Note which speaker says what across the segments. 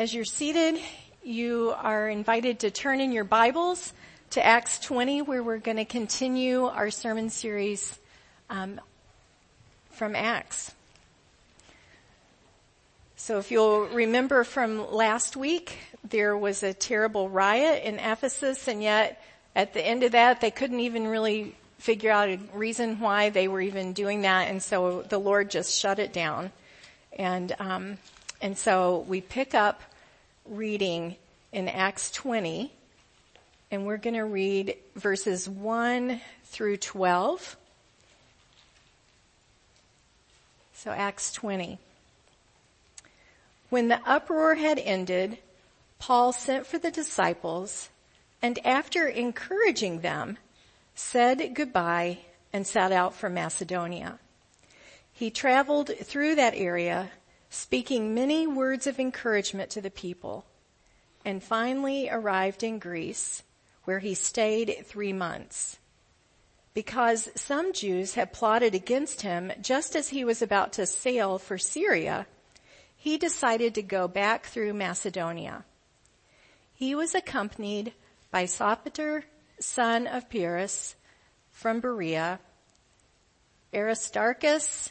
Speaker 1: As you're seated, you are invited to turn in your Bibles to Acts 20 where we're going to continue our sermon series um, from Acts. So if you'll remember from last week, there was a terrible riot in Ephesus and yet at the end of that they couldn't even really figure out a reason why they were even doing that and so the Lord just shut it down. And um, and so we pick up reading in Acts 20, and we're going to read verses 1 through 12. So Acts 20. When the uproar had ended, Paul sent for the disciples and after encouraging them, said goodbye and set out for Macedonia. He traveled through that area speaking many words of encouragement to the people, and finally arrived in Greece, where he stayed three months. Because some Jews had plotted against him just as he was about to sail for Syria, he decided to go back through Macedonia. He was accompanied by Sopater, son of Pyrrhus, from Berea, Aristarchus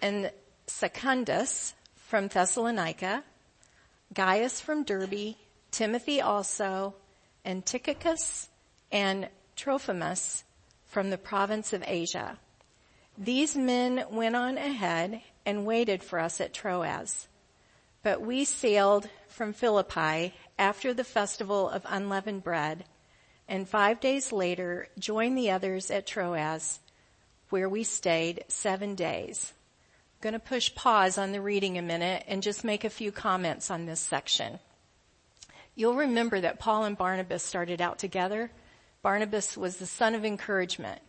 Speaker 1: and Secundus, from Thessalonica, Gaius from Derbe, Timothy also, and Tychicus and Trophimus from the province of Asia. These men went on ahead and waited for us at Troas. But we sailed from Philippi after the festival of unleavened bread and five days later joined the others at Troas where we stayed seven days going to push pause on the reading a minute and just make a few comments on this section. You'll remember that Paul and Barnabas started out together. Barnabas was the son of encouragement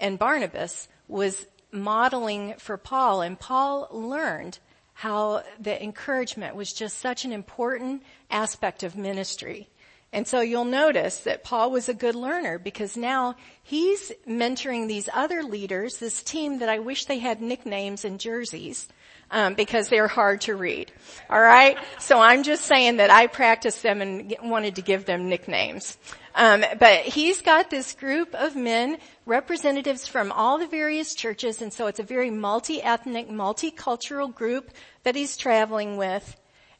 Speaker 1: and Barnabas was modeling for Paul and Paul learned how the encouragement was just such an important aspect of ministry. And so you'll notice that Paul was a good learner because now he's mentoring these other leaders, this team that I wish they had nicknames and jerseys. Um, because they're hard to read. All right, so I'm just saying that I practiced them and wanted to give them nicknames. Um, but he's got this group of men, representatives from all the various churches, and so it's a very multi-ethnic, multicultural group that he's traveling with,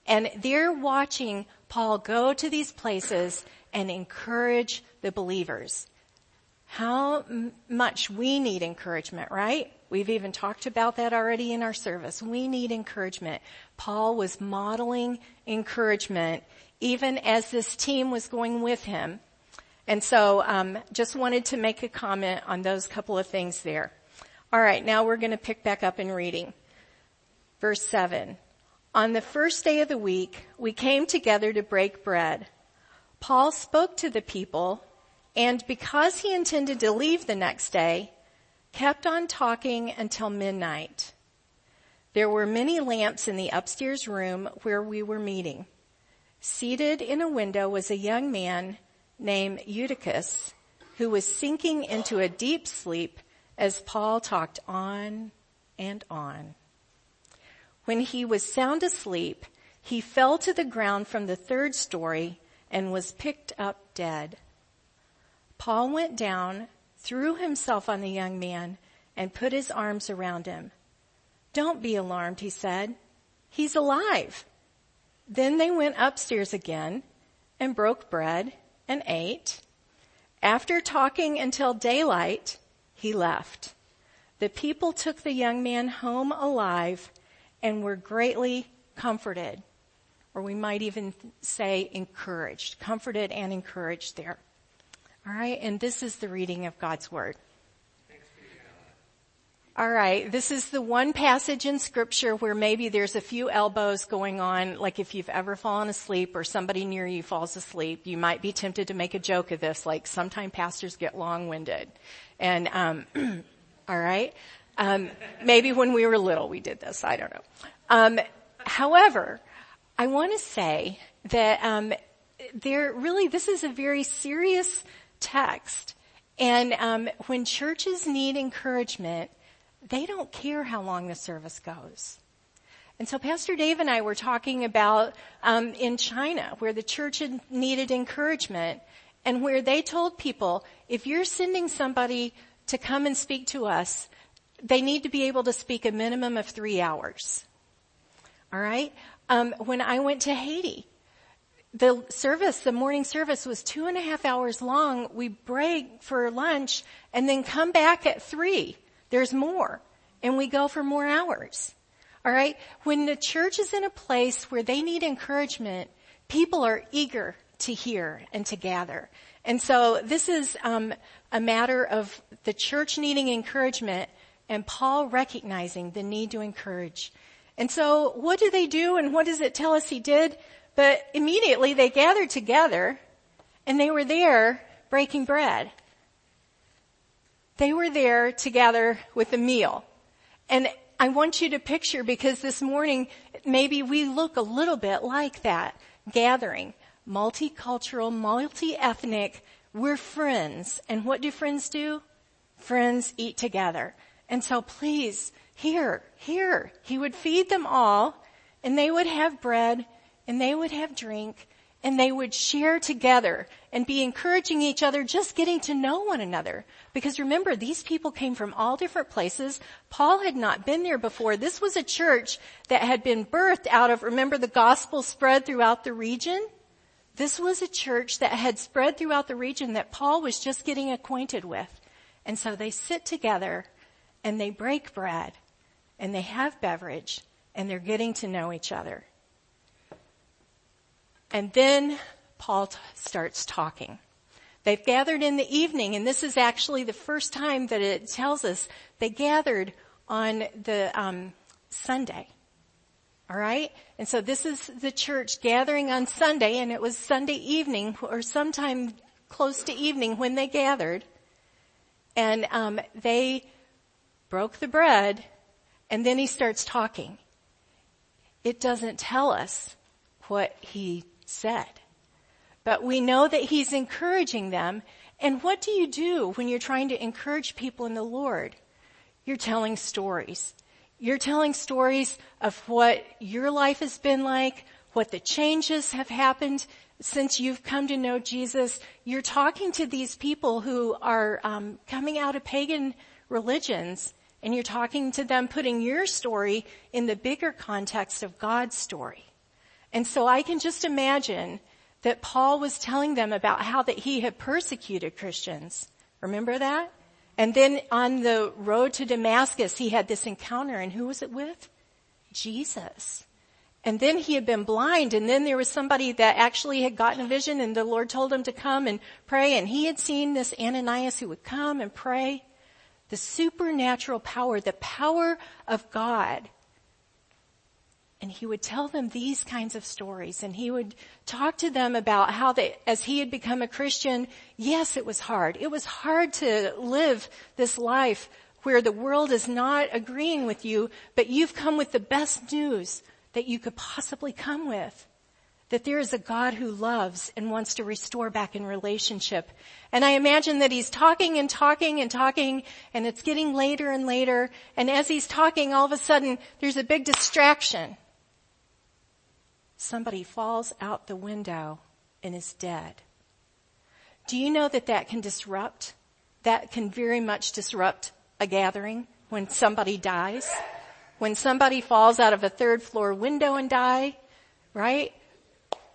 Speaker 1: and they're watching Paul go to these places and encourage the believers. How m- much we need encouragement, right? We've even talked about that already in our service. We need encouragement. Paul was modeling encouragement even as this team was going with him. And so, um, just wanted to make a comment on those couple of things there. All right, now we're going to pick back up in reading. Verse 7. On the first day of the week, we came together to break bread. Paul spoke to the people, and because he intended to leave the next day, kept on talking until midnight. There were many lamps in the upstairs room where we were meeting. Seated in a window was a young man named Eutychus who was sinking into a deep sleep as Paul talked on and on. When he was sound asleep, he fell to the ground from the third story and was picked up dead. Paul went down, threw himself on the young man, and put his arms around him. Don't be alarmed, he said. He's alive. Then they went upstairs again and broke bread and ate. After talking until daylight, he left. The people took the young man home alive and we're greatly comforted, or we might even say encouraged, comforted and encouraged there. All right, and this is the reading of God's Word. All right, this is the one passage in scripture where maybe there's a few elbows going on, like if you've ever fallen asleep or somebody near you falls asleep, you might be tempted to make a joke of this, like sometimes pastors get long-winded. And, um, all right, um, maybe when we were little we did this. I don't know. Um, however, I want to say that um, there really this is a very serious text, and um, when churches need encouragement, they don't care how long the service goes. And so Pastor Dave and I were talking about um, in China where the church needed encouragement and where they told people, if you're sending somebody to come and speak to us, they need to be able to speak a minimum of three hours. All right. Um, when I went to Haiti, the service, the morning service was two and a half hours long. We break for lunch and then come back at three. There's more. And we go for more hours. Alright? When the church is in a place where they need encouragement, people are eager to hear and to gather. And so this is um, a matter of the church needing encouragement and Paul recognizing the need to encourage. And so what do they do and what does it tell us he did? But immediately they gathered together and they were there breaking bread. They were there together with a meal. And I want you to picture because this morning maybe we look a little bit like that gathering. Multicultural, multi-ethnic, we're friends. And what do friends do? Friends eat together. And so please, here, here, he would feed them all and they would have bread and they would have drink and they would share together and be encouraging each other, just getting to know one another. Because remember, these people came from all different places. Paul had not been there before. This was a church that had been birthed out of, remember the gospel spread throughout the region? This was a church that had spread throughout the region that Paul was just getting acquainted with. And so they sit together and they break bread and they have beverage and they're getting to know each other. And then Paul t- starts talking. They've gathered in the evening, and this is actually the first time that it tells us they gathered on the um, Sunday. All right, and so this is the church gathering on Sunday, and it was Sunday evening or sometime close to evening when they gathered, and um, they broke the bread, and then he starts talking. It doesn't tell us what he said. But we know that he's encouraging them. And what do you do when you're trying to encourage people in the Lord? You're telling stories. You're telling stories of what your life has been like, what the changes have happened since you've come to know Jesus. You're talking to these people who are um, coming out of pagan religions, and you're talking to them, putting your story in the bigger context of God's story. And so I can just imagine that Paul was telling them about how that he had persecuted Christians. Remember that? And then on the road to Damascus, he had this encounter and who was it with? Jesus. And then he had been blind and then there was somebody that actually had gotten a vision and the Lord told him to come and pray and he had seen this Ananias who would come and pray. The supernatural power, the power of God and he would tell them these kinds of stories and he would talk to them about how they, as he had become a Christian, yes, it was hard. It was hard to live this life where the world is not agreeing with you, but you've come with the best news that you could possibly come with. That there is a God who loves and wants to restore back in relationship. And I imagine that he's talking and talking and talking and it's getting later and later. And as he's talking, all of a sudden there's a big distraction somebody falls out the window and is dead. Do you know that that can disrupt? That can very much disrupt a gathering when somebody dies. When somebody falls out of a third floor window and die, right?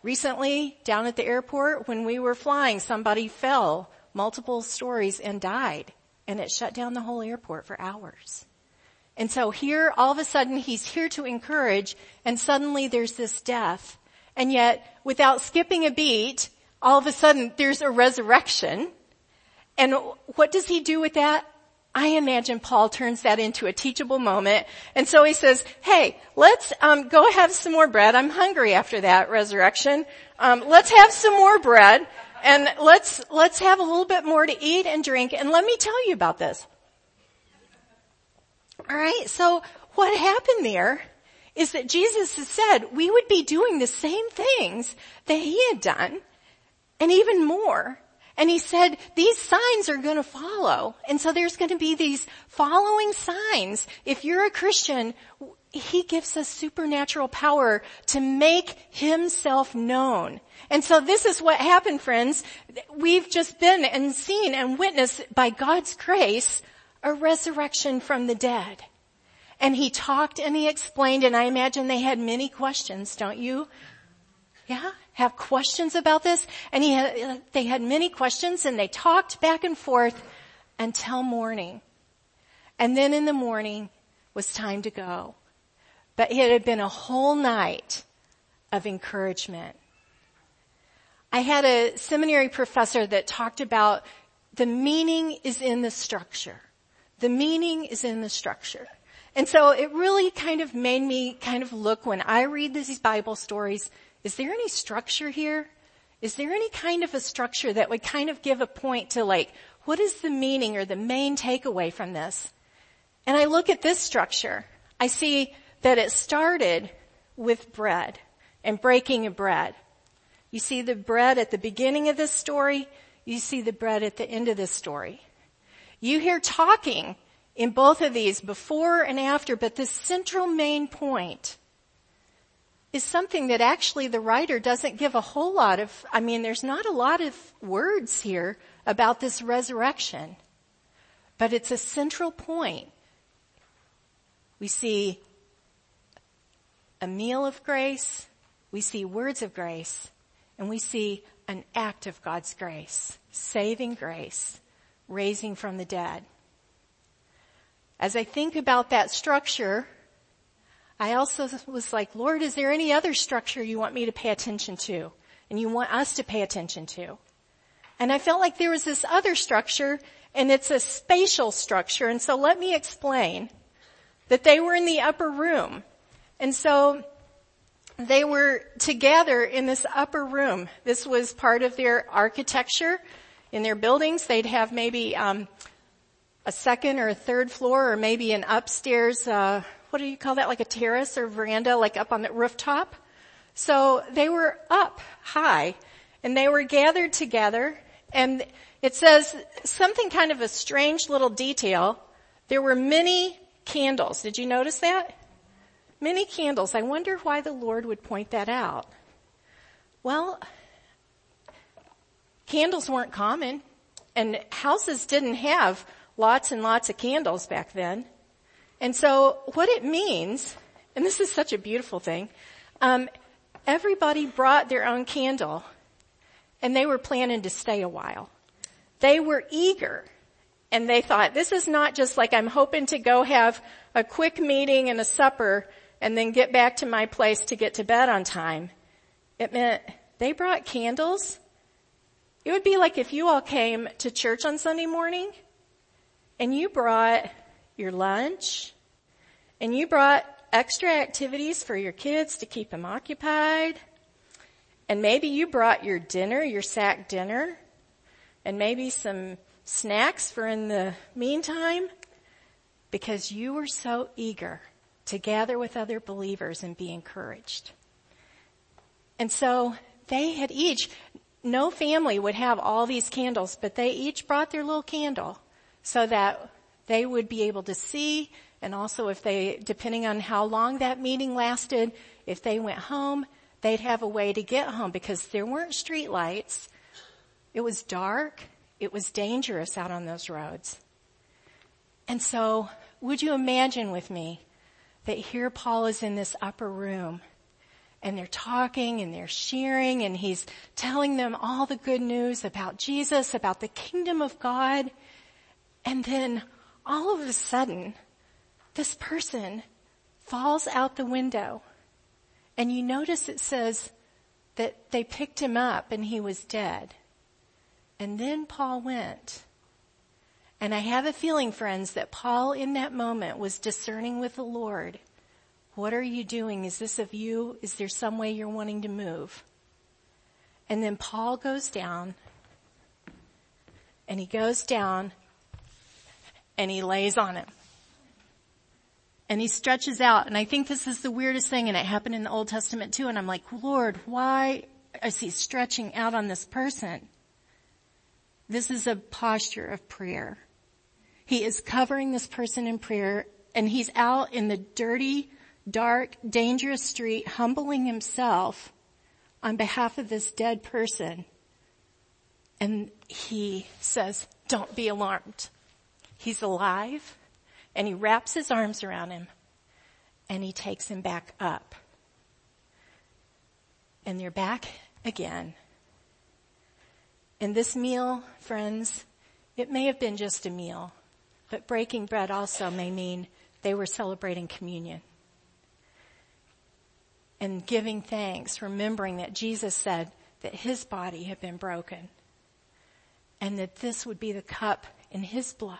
Speaker 1: Recently, down at the airport, when we were flying, somebody fell multiple stories and died. And it shut down the whole airport for hours. And so here, all of a sudden, he's here to encourage, and suddenly there's this death. And yet, without skipping a beat, all of a sudden there's a resurrection. And what does he do with that? I imagine Paul turns that into a teachable moment. And so he says, hey, let's um, go have some more bread. I'm hungry after that resurrection. Um, let's have some more bread and let's, let's have a little bit more to eat and drink. And let me tell you about this. Alright, so what happened there is that Jesus has said we would be doing the same things that he had done and even more. And he said these signs are going to follow. And so there's going to be these following signs. If you're a Christian, he gives us supernatural power to make himself known. And so this is what happened, friends. We've just been and seen and witnessed by God's grace a resurrection from the dead. And he talked and he explained and I imagine they had many questions, don't you? Yeah? Have questions about this? And he had, they had many questions and they talked back and forth until morning. And then in the morning was time to go. But it had been a whole night of encouragement. I had a seminary professor that talked about the meaning is in the structure. The meaning is in the structure. And so it really kind of made me kind of look when I read these Bible stories, is there any structure here? Is there any kind of a structure that would kind of give a point to like, what is the meaning or the main takeaway from this? And I look at this structure. I see that it started with bread and breaking of bread. You see the bread at the beginning of this story. You see the bread at the end of this story. You hear talking in both of these before and after, but the central main point is something that actually the writer doesn't give a whole lot of, I mean, there's not a lot of words here about this resurrection, but it's a central point. We see a meal of grace, we see words of grace, and we see an act of God's grace, saving grace, raising from the dead. As I think about that structure, I also was like, Lord, is there any other structure you want me to pay attention to? And you want us to pay attention to? And I felt like there was this other structure and it's a spatial structure. And so let me explain that they were in the upper room and so they were together in this upper room. This was part of their architecture in their buildings. They'd have maybe um, a second or a third floor, or maybe an upstairs. Uh, what do you call that? Like a terrace or veranda, like up on the rooftop. So they were up high, and they were gathered together. And it says something kind of a strange little detail. There were many candles. Did you notice that? Many candles. I wonder why the Lord would point that out. Well, candles weren't common and houses didn't have lots and lots of candles back then. And so what it means, and this is such a beautiful thing, um, everybody brought their own candle and they were planning to stay a while. They were eager and they thought, this is not just like I'm hoping to go have a quick meeting and a supper and then get back to my place to get to bed on time. It meant they brought candles. It would be like if you all came to church on Sunday morning and you brought your lunch and you brought extra activities for your kids to keep them occupied. And maybe you brought your dinner, your sack dinner, and maybe some snacks for in the meantime because you were so eager to gather with other believers and be encouraged. And so they had each, no family would have all these candles, but they each brought their little candle so that they would be able to see and also if they, depending on how long that meeting lasted, if they went home, they'd have a way to get home because there weren't street lights. It was dark. It was dangerous out on those roads. And so would you imagine with me that here Paul is in this upper room and they're talking and they're sharing and he's telling them all the good news about Jesus, about the kingdom of God. And then all of a sudden, this person falls out the window and you notice it says that they picked him up and he was dead. And then Paul went and I have a feeling, friends, that Paul in that moment was discerning with the Lord. What are you doing? Is this of you? Is there some way you're wanting to move? And then Paul goes down and he goes down and he lays on him. And he stretches out and I think this is the weirdest thing and it happened in the Old Testament too and I'm like, Lord, why is he stretching out on this person? This is a posture of prayer. He is covering this person in prayer and he's out in the dirty dark, dangerous street, humbling himself on behalf of this dead person. And he says, don't be alarmed. He's alive and he wraps his arms around him and he takes him back up. And they're back again. And this meal, friends, it may have been just a meal, but breaking bread also may mean they were celebrating communion and giving thanks, remembering that Jesus said that his body had been broken and that this would be the cup in his blood.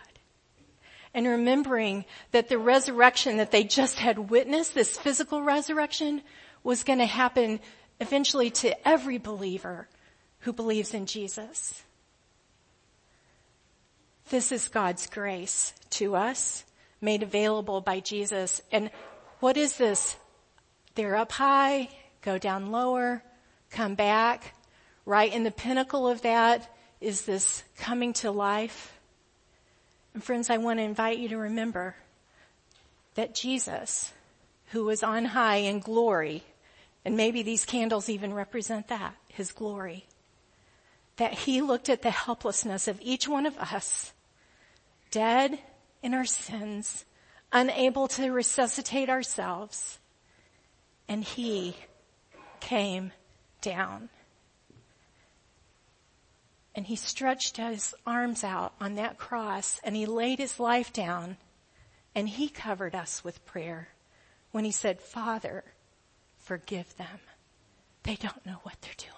Speaker 1: And remembering that the resurrection that they just had witnessed, this physical resurrection, was going to happen eventually to every believer who believes in Jesus. This is God's grace to us, made available by Jesus. And what is this? They're up high, go down lower, come back. Right in the pinnacle of that is this coming to life. And friends, I want to invite you to remember that Jesus, who was on high in glory, and maybe these candles even represent that, his glory, that he looked at the helplessness of each one of us, dead in our sins, unable to resuscitate ourselves, and he came down. And he stretched his arms out on that cross and he laid his life down and he covered us with prayer when he said, Father, forgive them. They don't know what they're doing.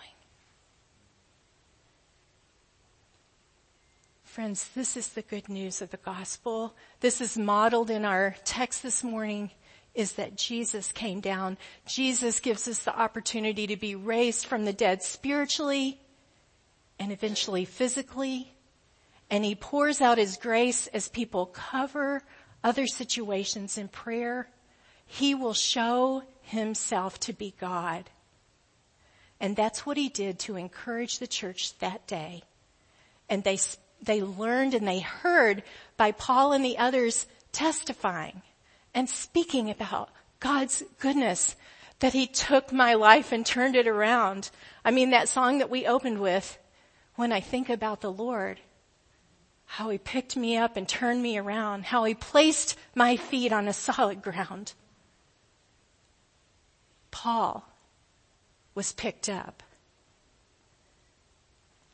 Speaker 1: Friends, this is the good news of the gospel. This is modeled in our text this morning is that Jesus came down. Jesus gives us the opportunity to be raised from the dead spiritually and eventually physically. And he pours out his grace as people cover other situations in prayer. He will show himself to be God. And that's what he did to encourage the church that day. And they, they learned and they heard by Paul and the others testifying and speaking about God's goodness that he took my life and turned it around. I mean, that song that we opened with, when I think about the Lord, how he picked me up and turned me around, how he placed my feet on a solid ground. Paul was picked up.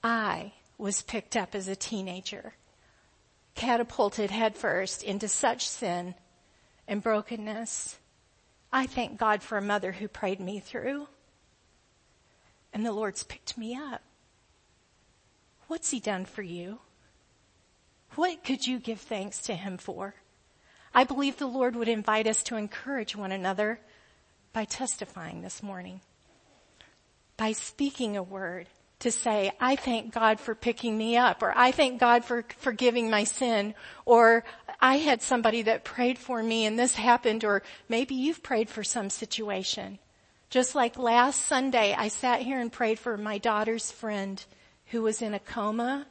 Speaker 1: I was picked up as a teenager, catapulted headfirst into such sin and brokenness. I thank God for a mother who prayed me through. And the Lord's picked me up. What's he done for you? What could you give thanks to him for? I believe the Lord would invite us to encourage one another by testifying this morning, by speaking a word to say, I thank God for picking me up, or I thank God for forgiving my sin, or I had somebody that prayed for me and this happened, or maybe you've prayed for some situation. Just like last Sunday, I sat here and prayed for my daughter's friend who was in a coma,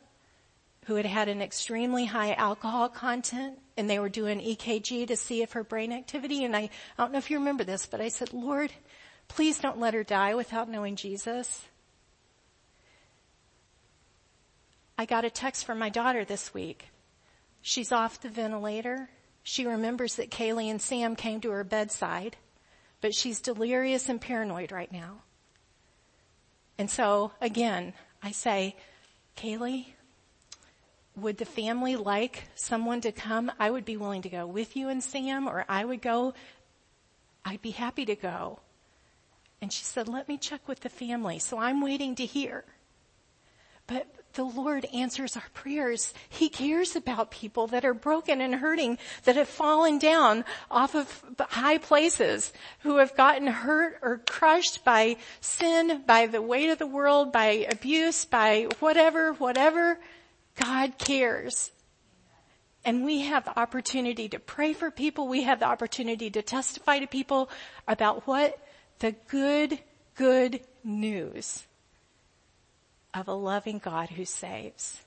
Speaker 1: who had had an extremely high alcohol content, and they were doing EKG to see if her brain activity, and I, I don't know if you remember this, but I said, Lord, please don't let her die without knowing Jesus. I got a text from my daughter this week. She's off the ventilator. She remembers that Kaylee and Sam came to her bedside, but she's delirious and paranoid right now. And so again, I say, Kaylee, would the family like someone to come? I would be willing to go with you and Sam, or I would go. I'd be happy to go. And she said, let me check with the family. So I'm waiting to hear. But the Lord answers our prayers. He cares about people that are broken and hurting, that have fallen down off of high places, who have gotten hurt or crushed by sin, by the weight of the world, by abuse, by whatever, whatever. God cares. And we have the opportunity to pray for people. We have the opportunity to testify to people about what the good, good news of a loving God who saves.